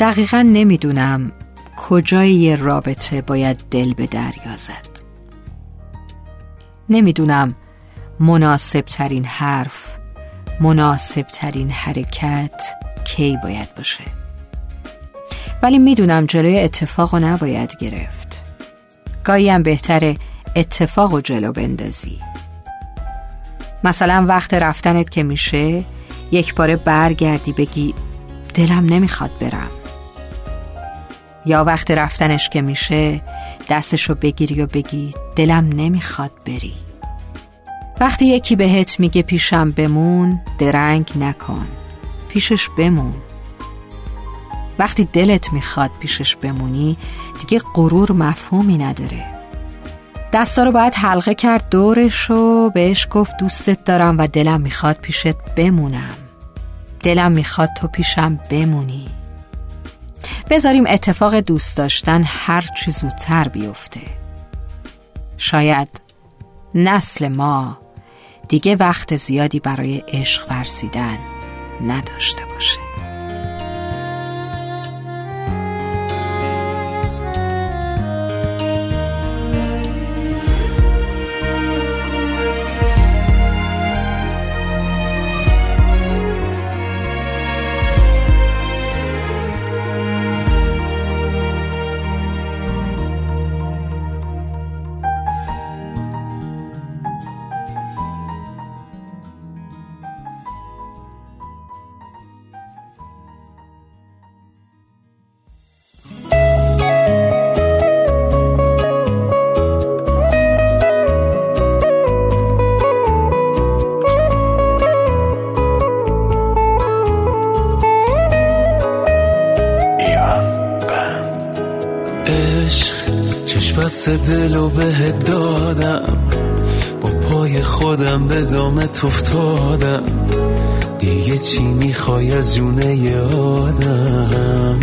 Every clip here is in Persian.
دقیقا نمی‌دونم کجای یه رابطه باید دل به دریا زد. نمی‌دونم مناسب ترین حرف مناسب ترین حرکت کی باید باشه. ولی می‌دونم جلوی اتفاق رو نباید گرفت. گاهی هم بهتره اتفاق و جلو بندازی. مثلا وقت رفتنت که میشه یک باره برگردی بگی دلم نمی‌خواد برم. یا وقت رفتنش که میشه دستشو بگیری و بگی دلم نمی‌خواد بری. وقتی یکی بهت میگه پیشم بمون درنگ نکن. پیشش بمون. وقتی دلت می‌خواد پیشش بمونی دیگه غرور مفهومی نداره. دستا رو باید حلقه کرد دورش و بهش گفت دوستت دارم و دلم می‌خواد پیشت بمونم. دلم می‌خواد تو پیشم بمونی. بذاریم اتفاق دوست داشتن هر چی زودتر بیفته. شاید نسل ما دیگه وقت زیادی برای عشق ورسیدن نداشته باشه. دست دلو به دادم. با پای خودم به دامت افتادم. دیگه چی می‌خوای از جونه آدم؟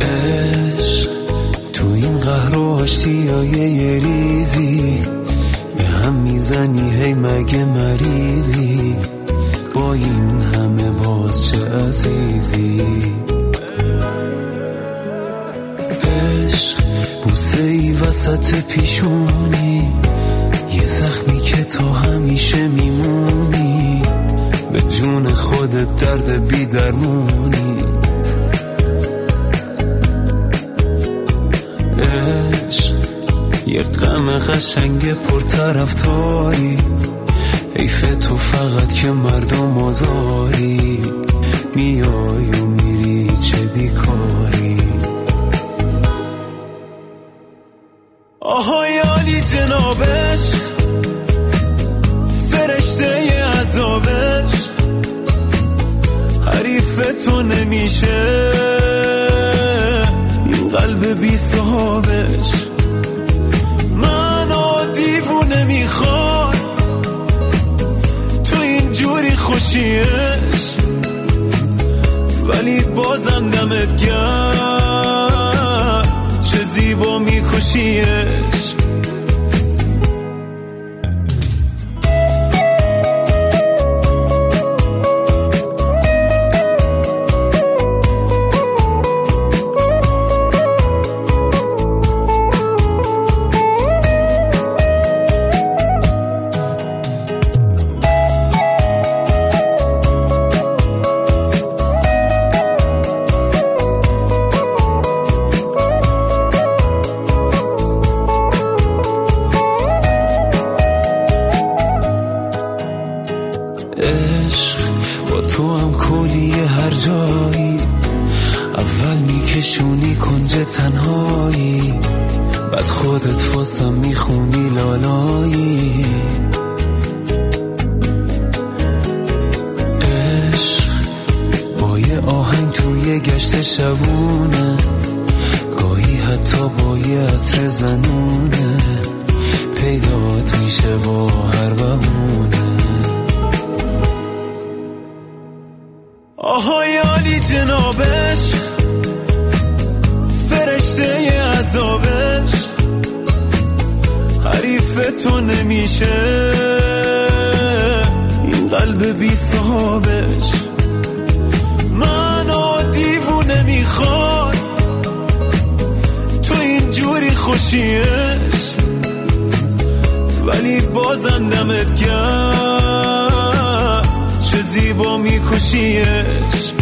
عشق تو این قهر و آشتی یه ریزی. به هم می‌زنی هی مگه مریضی؟ با این همه باز چه عزیزی؟ بوسه ای وسط پیشونی یه زخمی که تو همیشه میمونی. به جون خودت درد بی درمونی عشق یه غم قشنگ پرطرفداری. حیف تو فقط که مردم آزاری. میای قلب بی صحابش منو دیوونه می‌خواد تو این جوری خوشیش. ولی بازم دمت گرد چه زیبا میکشیش. تو هم کلی هر جایی. اول میکشونی کنج تنهایی. بعد خودت فاسم می‌خونی لالایی. عشق با یه آهنگ توی گشت شبونه. گاهی حتی با یه عطر زنونه. پیدات میشه با هر بمونه جنابش فرشته عذابش حریف تو نمیشه. این قلب بی صحابش می‌خواد. تو این جوری خوشیش ولی بازم دمت گرد چه زیبا میکشیش.